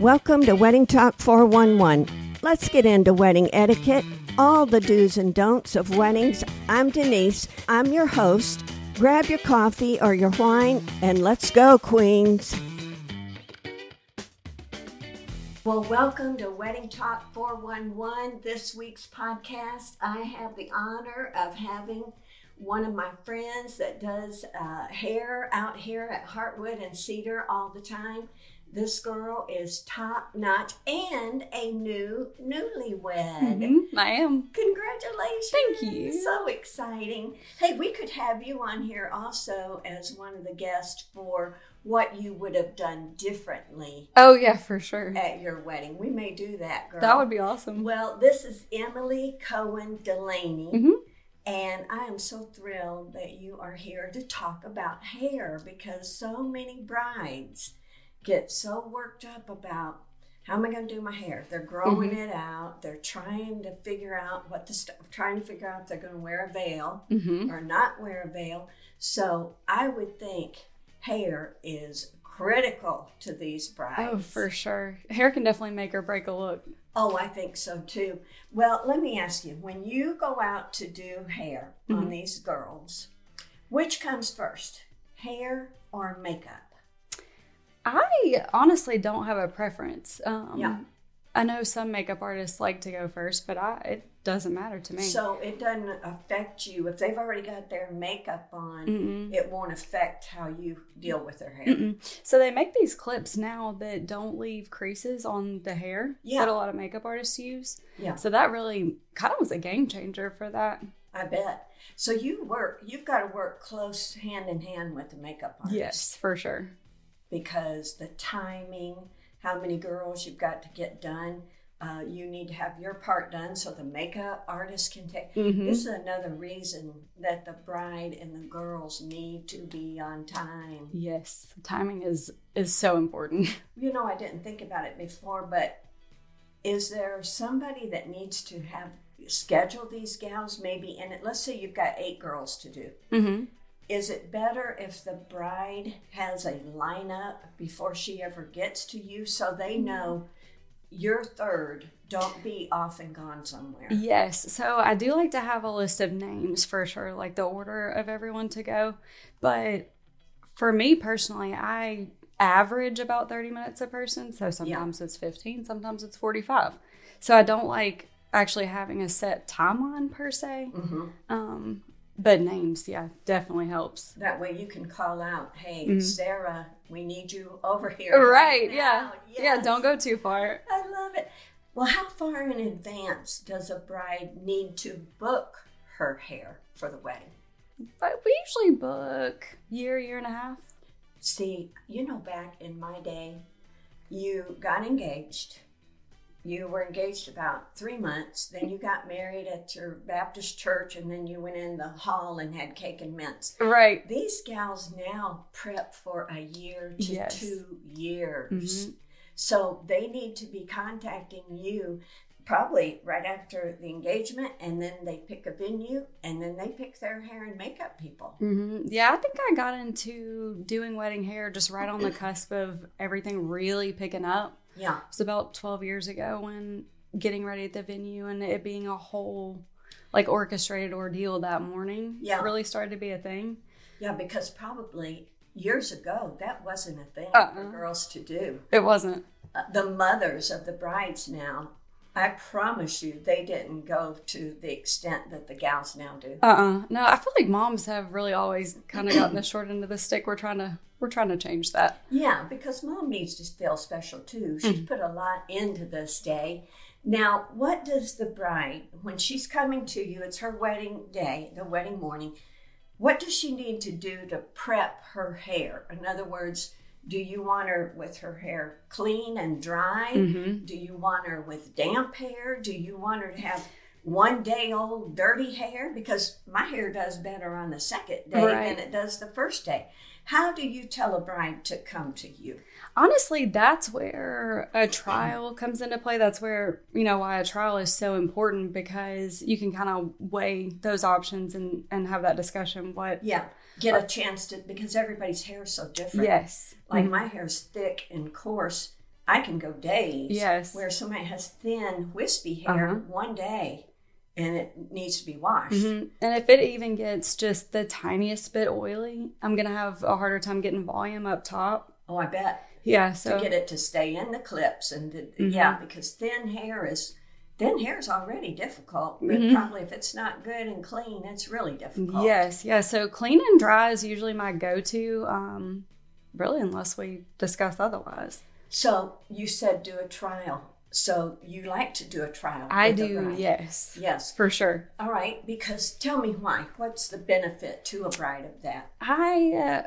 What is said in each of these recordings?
Welcome to Wedding Talk 411. Let's get into wedding etiquette, all the do's and don'ts of weddings. I'm Denise. I'm your host. Grab your coffee or your wine and let's go, Queens. Well, welcome to Wedding Talk 411. This week's podcast, I have the honor of having one of my friends that does uh, hair out here at Heartwood and Cedar all the time. This girl is top notch and a new newlywed. Mhm, I am. Congratulations. Thank you. So exciting. Hey, we could have you on here also as one of the guests for what you would have done differently Oh yeah, for sure. at your wedding. We may do that, girl. That would be awesome. Well, this is Emily Cohen Delaney. Mhm. And I am so thrilled that you are here to talk about hair because so many brides get so worked up about how am I going to do my hair? They're growing it out. They're trying to figure out what the stuff, trying to figure out if they're going to wear a veil hmm or not wear a veil. So I would think hair is critical to these brides. Oh, for sure. Hair can definitely make or break a look. Oh, I think so too. Well, let me ask you when you go out to do hair on Mhm. these girls, which comes first, hair or makeup? I honestly don't have a preference. Um, Yeah. I know some makeup artists like to go first, but I it doesn't matter to me. So it doesn't affect you. If they've already got their makeup on, Mm-mm. it won't affect how you deal with their hair. Mm-mm. So they make these clips now that don't leave creases on the hair Yeah. that a lot of makeup artists use. Yeah. So that really kind of was a game changer for that. I bet. So you work, you've got to work close hand in hand with the makeup artist. Yes, for sure. Because the timing, how many girls you've got to get done. Uh, you need to have your part done so the makeup artist can take. Mhm. This is another reason that the bride and the girls need to be on time. Yes, timing is is so important. You know, I didn't think about it before, but is there somebody that needs to have schedule these gals maybe in it? Let's say you've got eight girls to do. hmm Is it better if the bride has a lineup before she ever gets to you so they know you're third? Don't be off and gone somewhere. Yes. So I do like to have a list of names for sure, like the order of everyone to go. But for me personally, I average about 30 minutes a person. So sometimes it's 15, sometimes it's 45. So I don't like actually having a set timeline per se. hmm Um, but names, yeah, definitely helps. That way you can call out, hey, Mhm. Sarah, we need you over here. Right. Yeah. now." Yeah. Don't go too far. I love it. Well, how far in advance does a bride need to book her hair for the wedding? But we usually book year, year and a half. See, you know, back in my day, you got engaged. You were engaged about three months. Then you got married at your Baptist church, and then you went in the hall and had cake and mints. Right. These gals now prep for a year to Yes. two years. Mhm. So they need to be contacting you probably right after the engagement, and then they pick a venue, and then they pick their hair and makeup people. hmm Yeah, I think I got into doing wedding hair just right on the cusp of everything really picking up. Yeah. It was about 12 years ago when getting ready at the venue and it being a whole like orchestrated ordeal that morning Yeah. really started to be a thing. Yeah, because probably years ago that wasn't a thing Uh-uh. for girls to do. It wasn't. Uh, the mothers of the brides now, I promise you, they didn't go to the extent that the gals now do. Uh-uh. No, I feel like moms have really always kind of gotten the short end of the stick. We're trying to we're trying to change that. Yeah, because mom needs to feel special too. She's mm. put a lot into this day. Now, what does the bride, when she's coming to you, it's her wedding day, the wedding morning, what does she need to do to prep her hair? In other words, do you want her with her hair clean and dry? Mhm. Do you want her with damp hair? Do you want her to have one day old dirty hair? Because my hair does better on the second day Right. than it does the first day. How do you tell a bride to come to you? Honestly, that's where a trial comes into play. That's where, you know, why a trial is so important because you can kind of weigh those options and, and have that discussion. What, Yeah, get a chance to because everybody's hair is so different. yes. Like Mhm. my is thick and coarse. I can go days. Yes. Where somebody has thin, wispy hair Uh-huh. one day and it needs to be washed. Mhm. And if it even gets just the tiniest bit oily, I'm gonna have a harder time getting volume up top. Oh, I bet. Yeah, so to get it to stay in the clips and to, Mhm. yeah, because thin hair is thin hair is already difficult, but Mhm. probably if it's not good and clean, it's really difficult. Yes, yeah. So clean and dry is usually my go-to. Um, really, unless we discuss otherwise. So you said do a trial. So you like to do a trial? I do, yes, Yes. for sure. All right. Because tell me why. What's the benefit to a bride of that? I, uh,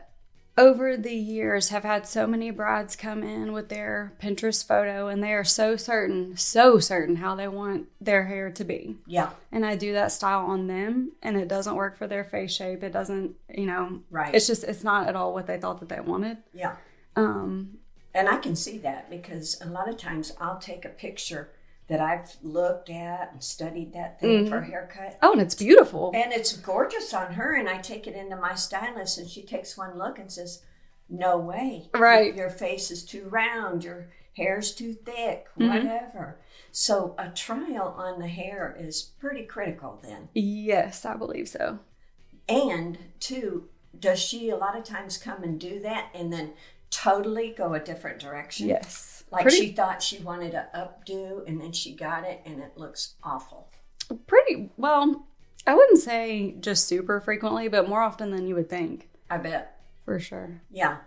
over the years, have had so many brides come in with their Pinterest photo, and they are so certain, so certain how they want their hair to be. Yeah. And I do that style on them, and it doesn't work for their face shape. It doesn't, you know, Right. it's just, it's not at all what they thought that they wanted. yeah. Um, And I can see that because a lot of times I'll take a picture that I've looked at and studied that thing for a haircut. oh, and it's beautiful. And it's gorgeous on her, and I take it into my stylist, and she takes one look and says, "No way, Right. Your face is too round. Your hair's too thick. Mhm. Whatever." So a trial on the hair is pretty critical then. Yes, I believe so. And two, does she a lot of times come and do that and then totally go a different direction? Yes. Like pretty, she thought she wanted a updo, and then she got it, and it looks awful. pretty well, I wouldn't say just super frequently, but more often than you would think, I bet. for sure. Yeah.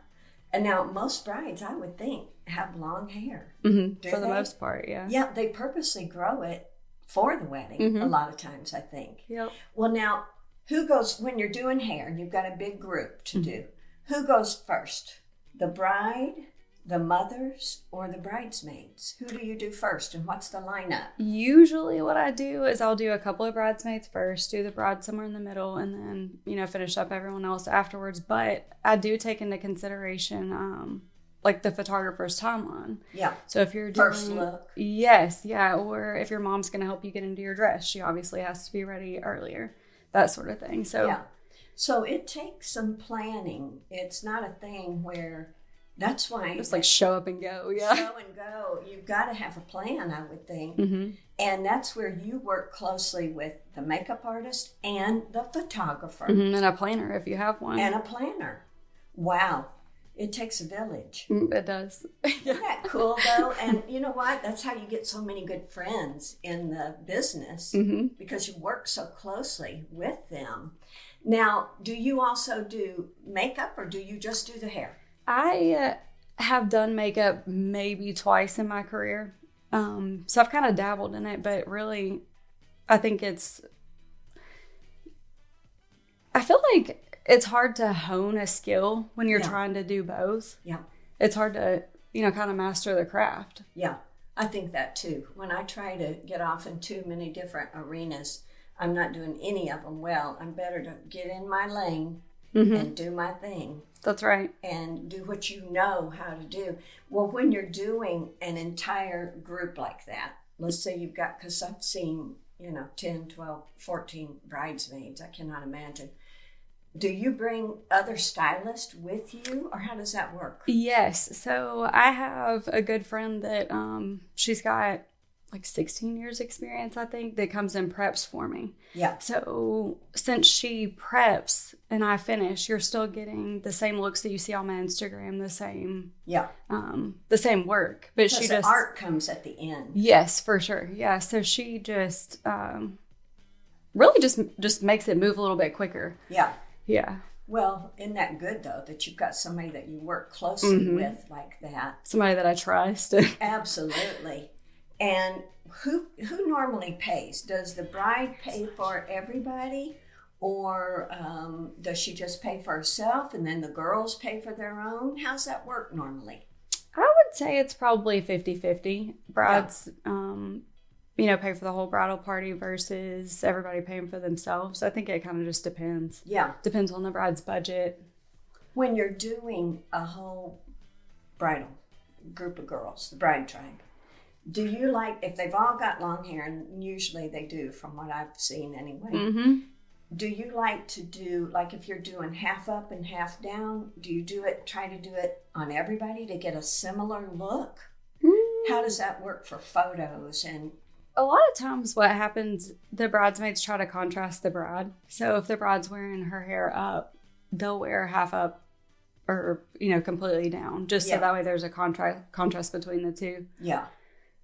And now most brides, I would think, have long hair. hmm Do For the they? most part, yeah. Yeah, they purposely grow it for the wedding Mhm. a lot of times, I think. Yep. Well, now, who goes when you're doing hair and you've got a big group to Mm-hmm. do? Who goes first? The bride, the mothers, or the bridesmaids? Who do you do first and what's the lineup? Usually, what I do is I'll do a couple of bridesmaids first, do the bride somewhere in the middle, and then you know finish up everyone else afterwards. But I do take into consideration um, like the photographer's timeline. Yeah, So if you're doing first look. Yes, yeah. Or if your mom's going to help you get into your dress, she obviously has to be ready earlier, that sort of thing. So, Yeah. So it takes some planning. It's not a thing where that's why just like show up and go. Yeah. show and go. You've got to have a plan, I would think. hmm And that's where you work closely with the makeup artist and the photographer hmm And a planner if you have one. and a planner. Wow. It takes a village. Mm, it does. Isn't that cool though? And you know what? That's how you get so many good friends in the business hmm because you work so closely with them. Now, do you also do makeup or do you just do the hair? I uh, have done makeup maybe twice in my career. Um, so I've kind of dabbled in it, but really, I think it's. I feel like it's hard to hone a skill when you're Yeah. trying to do both. Yeah. It's hard to, you know, kind of master the craft. Yeah, I think that too. When I try to get off in too many different arenas, I'm not doing any of them well. I'm better to get in my lane hmm and do my thing That's right. and do what you know how to do. Well, when you're doing an entire group like that, let's say you've got, because I've seen, you know, 10, 12, 14 bridesmaids, I cannot imagine. Do you bring other stylists with you or how does that work? Yes. So I have a good friend that um she's got like 16 years experience, I think, that comes in preps for me. Yeah, So since she preps and I finish, you're still getting the same looks that you see on my Instagram, the same yeah. um the same work. But she just art comes at the end. Yes, for sure. Yeah. So she just um really just just makes it move a little bit quicker. Yeah. Yeah. Well, isn't that good though that you've got somebody that you work closely Mhm. with like that? Somebody that I trust. Absolutely. And who who normally pays? Does the bride pay for everybody, or um, does she just pay for herself and then the girls pay for their own? How's that work normally? I would say it's probably 50-50. Brides um you know, pay for the whole bridal party versus everybody paying for themselves. I think it kind of just depends. Yeah. Depends on the bride's budget. When you're doing a whole bridal group of girls, the bride tribe, do you like if they've all got long hair, and usually they do, from what I've seen anyway. Mm-hmm. do you like to do like if you're doing half up and half down do you do it try to do it on everybody to get a similar look Mm, How does that work for photos and a lot of times what happens the bridesmaids try to contrast the bride so if the bride's wearing her hair up they'll wear half up or you know completely down just Yeah. so that way there's a contrast contrast between the two yeah,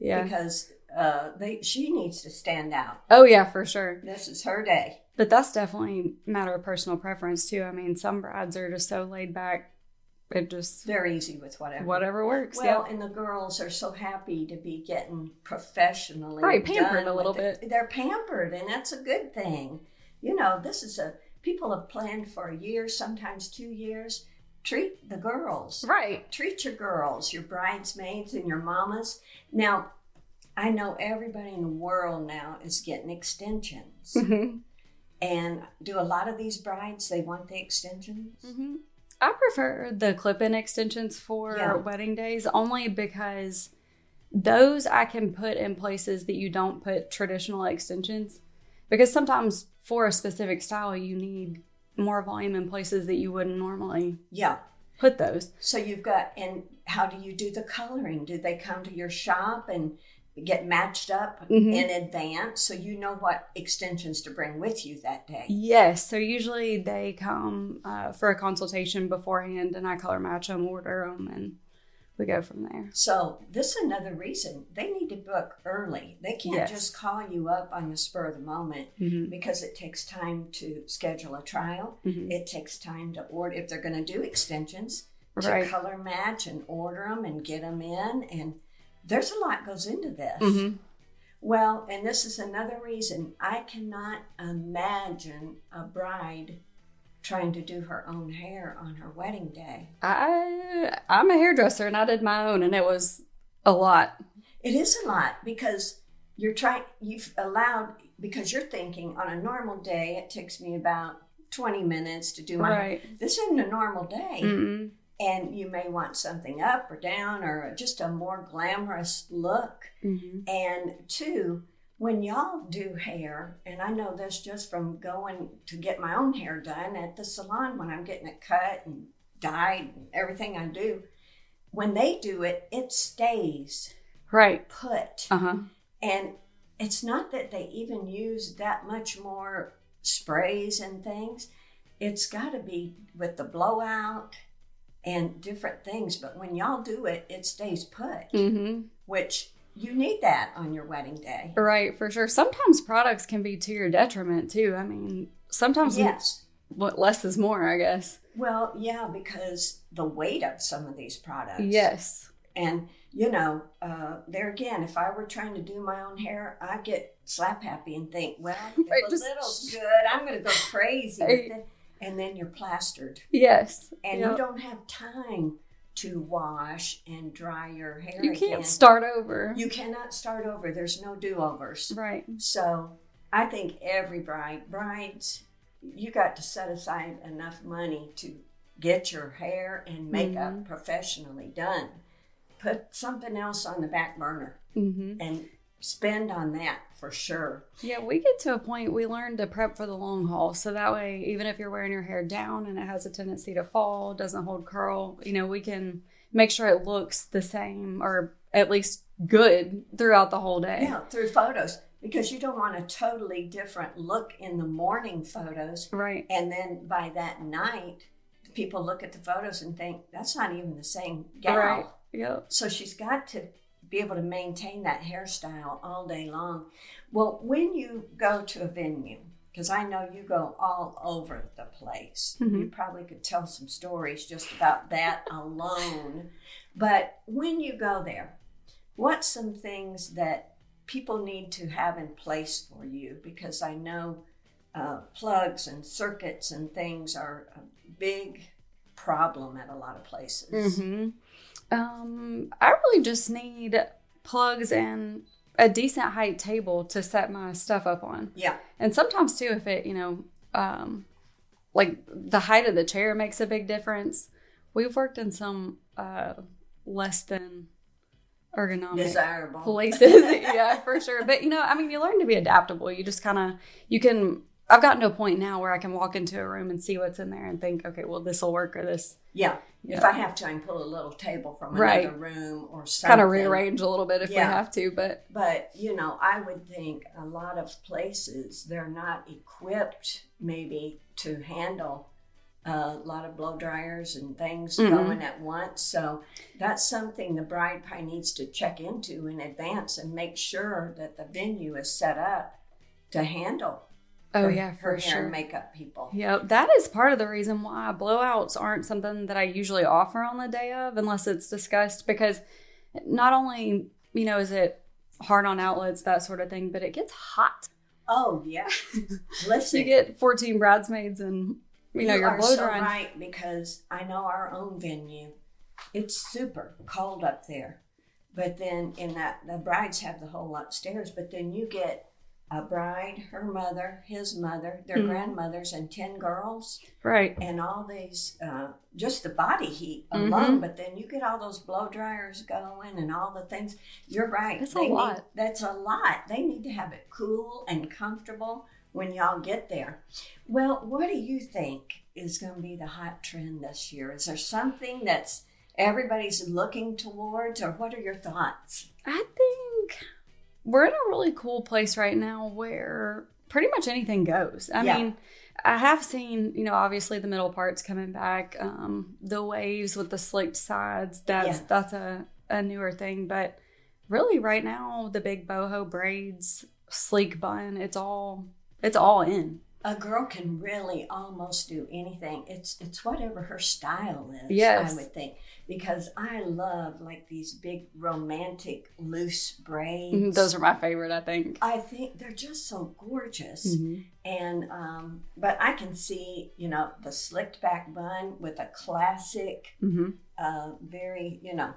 yeah because uh, they she needs to stand out. oh yeah for sure This is her day. but that's definitely a matter of personal preference too i mean some brides are just so laid back it just They're easy with whatever. whatever works Well, yeah and the girls are so happy to be getting professionally Right, pampered a little bit. They're pampered, and that's a good thing. You know, this is a people have planned for a year, sometimes two years. Treat the girls. right Treat your girls, your bridesmaids, and your mamas. Now, I know everybody in the world now is getting extensions, hmm and do a lot of these brides they want the extensions? hmm I prefer the clip-in extensions for Yeah. wedding days only because those I can put in places that you don't put traditional extensions. Because sometimes for a specific style, you need more volume in places that you wouldn't normally Yeah. put those. So you've got, and how do you do the coloring? Do they come to your shop and get matched up Mhm. in advance so you know what extensions to bring with you that day? Yes, so usually they come uh, for a consultation beforehand, and I color match them, order them, and we go from there. So this is another reason they need to book early. They can't Yes. just call you up on the spur of the moment hmm because it takes time to schedule a trial. hmm It takes time to order if they're going to do extensions to color match and order them and get them in and there's a lot goes into this. hmm Well, and this is another reason I cannot imagine a bride trying to do her own hair on her wedding day. I I'm a hairdresser, and I did my own, and it was a lot. It is a lot because you're trying, you've allowed, because you're thinking on a normal day, it takes me about 20 minutes to do my hair. Right. This isn't a normal day. Mm-mm. And you may want something up or down or just a more glamorous look. hmm And two, when y'all do hair, and I know this just from going to get my own hair done at the salon when I'm getting it cut and dyed and everything I do, when they do it, it stays Right. put. Uh huh. And it's not that they even use that much more sprays and things. It's got to be with the blowout and different things. But when y'all do it, it stays put, mm-hmm. which you need that on your wedding day. Right, for sure. Sometimes products can be to your detriment too. I mean, sometimes Yes. what less is more, I guess. Well, yeah, because the weight of some of these products. Yes. And, you know, uh, there again, if I were trying to do my own hair, I'd get slap happy and think, well, if Right, a just- little's good, I'm going to go crazy. And then you're plastered. Yes. And Yep. you don't have time to wash and dry your hair You can't start over. You cannot start over. There's no do-overs. right. So I think every bride, brides, you got to set aside enough money to get your hair and makeup Mm-hmm. professionally done. Put something else on the back burner hmm and spend on that for sure. Yeah, we get to a point we learn to prep for the long haul. So that way, even if you're wearing your hair down and it has a tendency to fall, doesn't hold curl, you know, we can make sure it looks the same or at least good throughout the whole day. Yeah, through photos because you don't want a totally different look in the morning photos Right. and then by that night people look at the photos and think that's not even the same gal. Right. Yep. So she's got to be able to maintain that hairstyle all day long. Well, when you go to a venue, because I know you go all over the place, Mhm. you probably could tell some stories just about that alone. But when you go there, what's some things that people need to have in place for you? Because I know uh, plugs and circuits and things are a big problem at a lot of places. hmm Um, I really just need plugs and a decent height table to set my stuff up on. Yeah. And sometimes too, if it, you know, um, like the height of the chair makes a big difference. We've worked in some uh, less than ergonomic Desirable. places, yeah, for sure. But you know, I mean, you learn to be adaptable. You just kind of you can. I've gotten to a point now where I can walk into a room and see what's in there and think, okay, well, this will work or this. Yeah. Yeah. If I have to, I can pull a little table from Right. another room or something. Kind of rearrange a little bit if Yeah. we have to, but But, you know, I would think a lot of places, they're not equipped maybe to handle a lot of blow dryers and things Mhm. going at once. So that's something the bride probably needs to check into in advance and make sure that the venue is set up to handle oh yeah, for hair sure. makeup people. Yeah, that is part of the reason why blowouts aren't something that I usually offer on the day of unless it's discussed because not only, you know, is it hard on outlets, that sort of thing, but it gets hot. Oh, yeah. Listen. You get 14 bridesmaids and, you know, you your are blow so drying. right because I know our own venue. It's super cold up there, but then in that the brides have the whole upstairs. But then you get a bride, her mother, his mother, their Mhm. grandmothers, and ten girls, Right. and all these uh, just the body heat alone. But then you get all those blow dryers going and all the things. You're right. That's a They need- lot. that's a lot. They need to have it cool and comfortable when y'all get there. Well, what do you think is going to be the hot trend this year? Is there something that's everybody's looking towards, or what are your thoughts? I think we're in a really cool place right now where pretty much anything goes. I Yeah. mean, I have seen, you know, obviously the middle parts coming back, um, the waves with the slicked sides. That's Yeah. that's a, a newer thing, but really right now the big boho braids, sleek bun, it's all it's all in. A girl can really almost do anything. It's it's whatever her style is. Yes. I would think because I love like these big romantic loose braids. Mhm, Those are my favorite, I think. I think they're just so gorgeous. Mhm. And um, but I can see, you know, the slicked back bun with a classic, Mhm. uh, very, you know,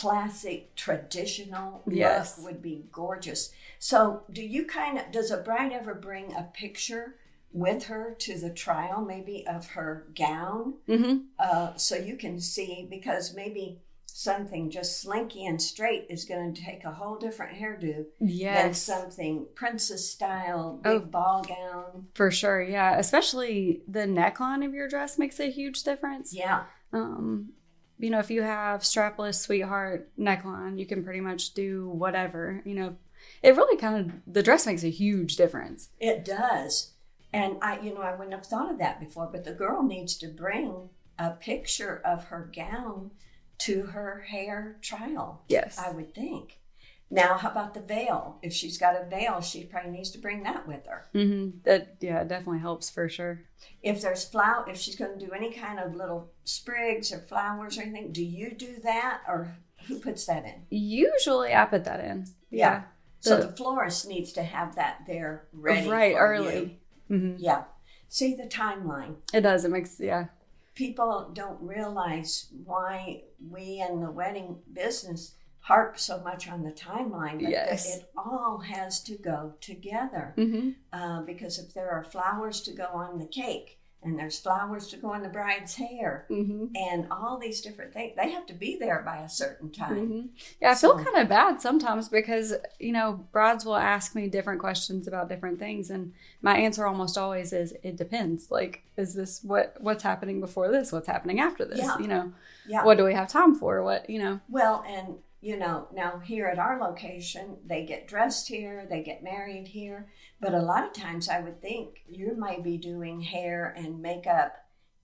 classic traditional Yes. look would be gorgeous. So, do you kind of does a bride ever bring a picture with her to the trial, maybe of her gown, Mhm. uh, so you can see because maybe something just slinky and straight is going to take a whole different hairdo than something princess style big Oh. ball gown. For sure, yeah. Especially the neckline of your dress makes a huge difference. Yeah, Um, you know, if you have strapless sweetheart neckline, you can pretty much do whatever. You know, it really kind of the dress makes a huge difference. it does. And I, you know, I wouldn't have thought of that before, but the girl needs to bring a picture of her gown to her hair trial, Yes. I would think. Now, how about the veil? If she's got a veil, she probably needs to bring that with her. hmm That yeah, it definitely helps for sure. If there's flower, if she's going to do any kind of little sprigs or flowers or anything, do you do that or who puts that in? Usually, I put that in. Yeah. So The- the florist needs to have that there ready right early. hmm. Yeah. See the timeline. It does. It makes yeah. People don't realize why we in the wedding business harp so much on the timeline. But Yes. it all has to go together. hmm Uh, because if there are flowers to go on the cake and there's flowers to go on the bride's hair hmm and all these different things, they have to be there by a certain time. hmm Yeah, I feel So- kind of bad sometimes because you know brides will ask me different questions about different things, and my answer almost always is it depends. Like, is this what what's happening before this? What's happening after this? Yeah. You know, Yeah. what do we have time for? What you know? Well, and you know, now here at our location, they get dressed here, they get married here. But a lot of times I would think you might be doing hair and makeup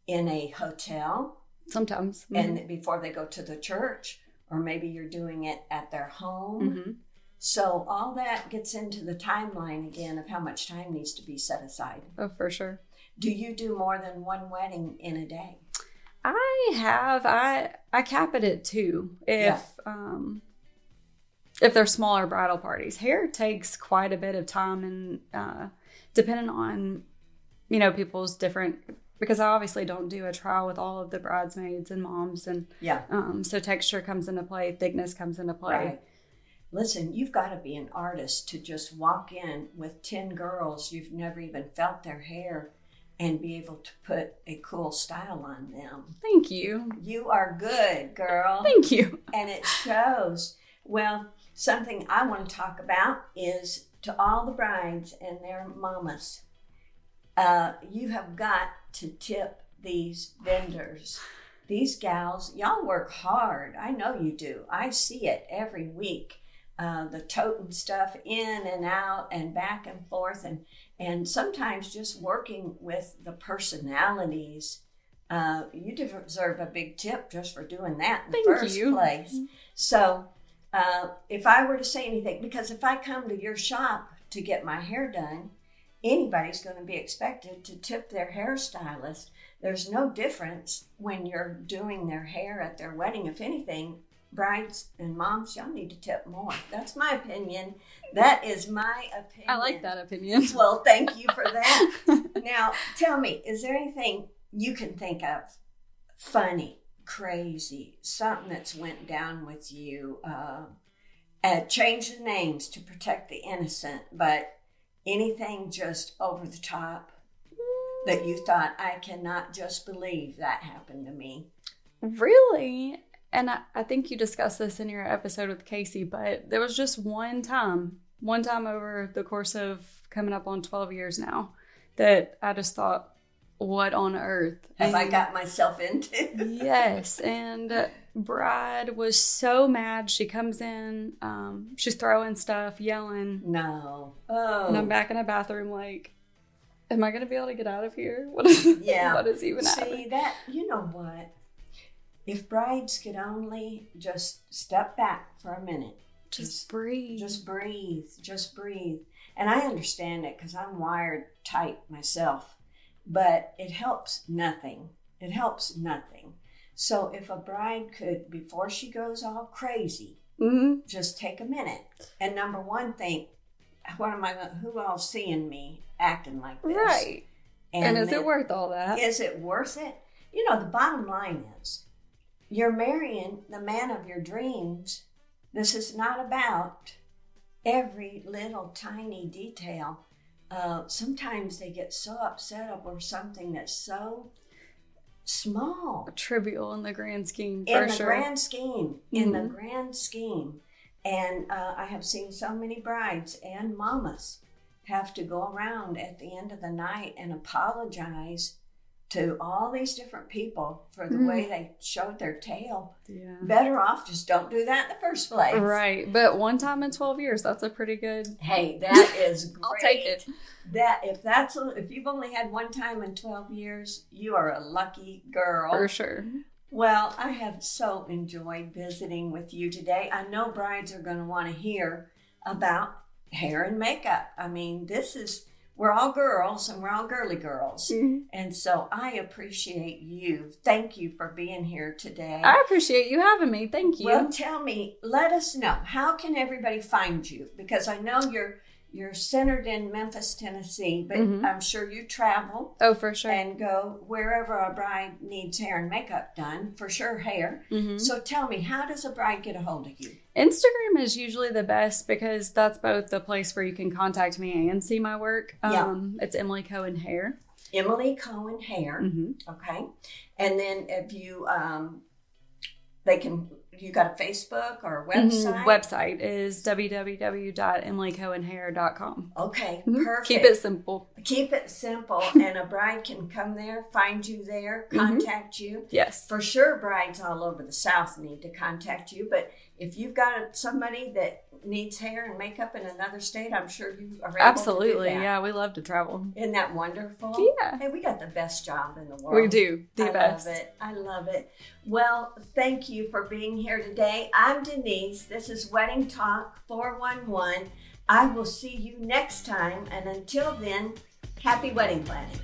in a hotel Sometimes. and before they go to the church, or maybe you're doing it at their home. Mhm. So all that gets into the timeline again of how much time needs to be set aside. oh, for sure. Do you do more than one wedding in a day? I have I I cap it at two if Yeah. um if they're smaller bridal parties. Hair takes quite a bit of time and uh depending on you know people's different because I obviously don't do a trial with all of the bridesmaids and moms and Yeah. um so texture comes into play, thickness comes into play. Right. Listen, you've got to be an artist to just walk in with 10 girls you've never even felt their hair and be able to put a cool style on them. Thank you. You are good, girl. Thank you. And it shows. Well, something I want to talk about is to all the brides and their mamas. uh, you have got to tip these vendors. These gals, y'all work hard. I know you do. I see it every week. Uh, the toting stuff in and out and back and forth, and and sometimes just working with the personalities. Uh, you deserve a big tip just for doing that in Thank the first you. place. So, uh, if I were to say anything, because if I come to your shop to get my hair done, anybody's going to be expected to tip their hairstylist. There's no difference when you're doing their hair at their wedding. If anything, brides and moms, y'all need to tip more. That's my opinion. That is my opinion. I like that opinion. Well, thank you for that. now, tell me, is there anything you can think of funny, crazy, something that's went down with you? Uh, uh, change the names to protect the innocent, but anything just over the top that you thought, I cannot just believe that happened to me? Really? And I, I think you discussed this in your episode with Casey, but there was just one time, one time over the course of coming up on 12 years now, that I just thought, what on earth Have I got myself into? yes and bride was so mad she comes in um, she's throwing stuff yelling no. Oh. and i'm back in a bathroom like am i gonna be able to get out of here what is Yeah. what is even See happening that you know what? If brides could only just step back for a minute, just breathe just breathe, just breathe. And I understand it because I'm wired tight myself, but it helps nothing. It helps nothing. So if a bride could, before she goes all crazy, hmm just take a minute and number one, think, what am I? Who all seeing me acting like this? right and, is then- it worth all that is it worth it? You know, the bottom line is you're marrying the man of your dreams. This is not about every little tiny detail. Uh, sometimes they get so upset over something that's so small trivial in the grand scheme in the sure grand scheme. In the Mhm. grand scheme. And uh, I have seen so many brides and mamas have to go around at the end of the night and apologize to all these different people for the Mhm. way they showed their tail. yeah Better off just don't do that in the first place. right but one time in 12 years that's a pretty good Hey, that is great. I'll take it. That if that's if you've only had one time in twelve years, you are a lucky girl. for sure Well, I have so enjoyed visiting with you today. I know brides are going to want to hear about hair and makeup. I mean, this is, we're all girls and we're all girly girls. Mhm. And so I appreciate you. Thank you for being here today. i appreciate you having me thank you Well, tell me, let us know, how can everybody find you? Because I know you're you're centered in Memphis, Tennessee, but Mhm. I'm sure you travel oh for sure and go wherever a bride needs hair and makeup done, for sure hair. Mhm. So tell me, how does a bride get a hold of you? Instagram is usually the best because that's both the place where you can contact me and see my work. Yeah. Um, it's Emily Cohen Hair. Emily Cohen Hair, Mm-hmm. okay. And then if you, um, they can, you got a Facebook or a website? Website is www.emilycohenhair.com. Okay, perfect. Keep it simple. Keep it simple, and a bride can come there, find you there, Mhm. contact you. Yes. For sure, brides all over the South need to contact you. But if you've got somebody that needs hair and makeup in another state, I'm sure you are able Absolutely. To do that. Yeah, we love to travel. Isn't that wonderful? Yeah. Hey, we got the best job in the world. We do. The I best. love it. I love it. Well, thank you for being here today. I'm Denise. This is Wedding Talk 411. I will see you next time. And until then, happy wedding planning.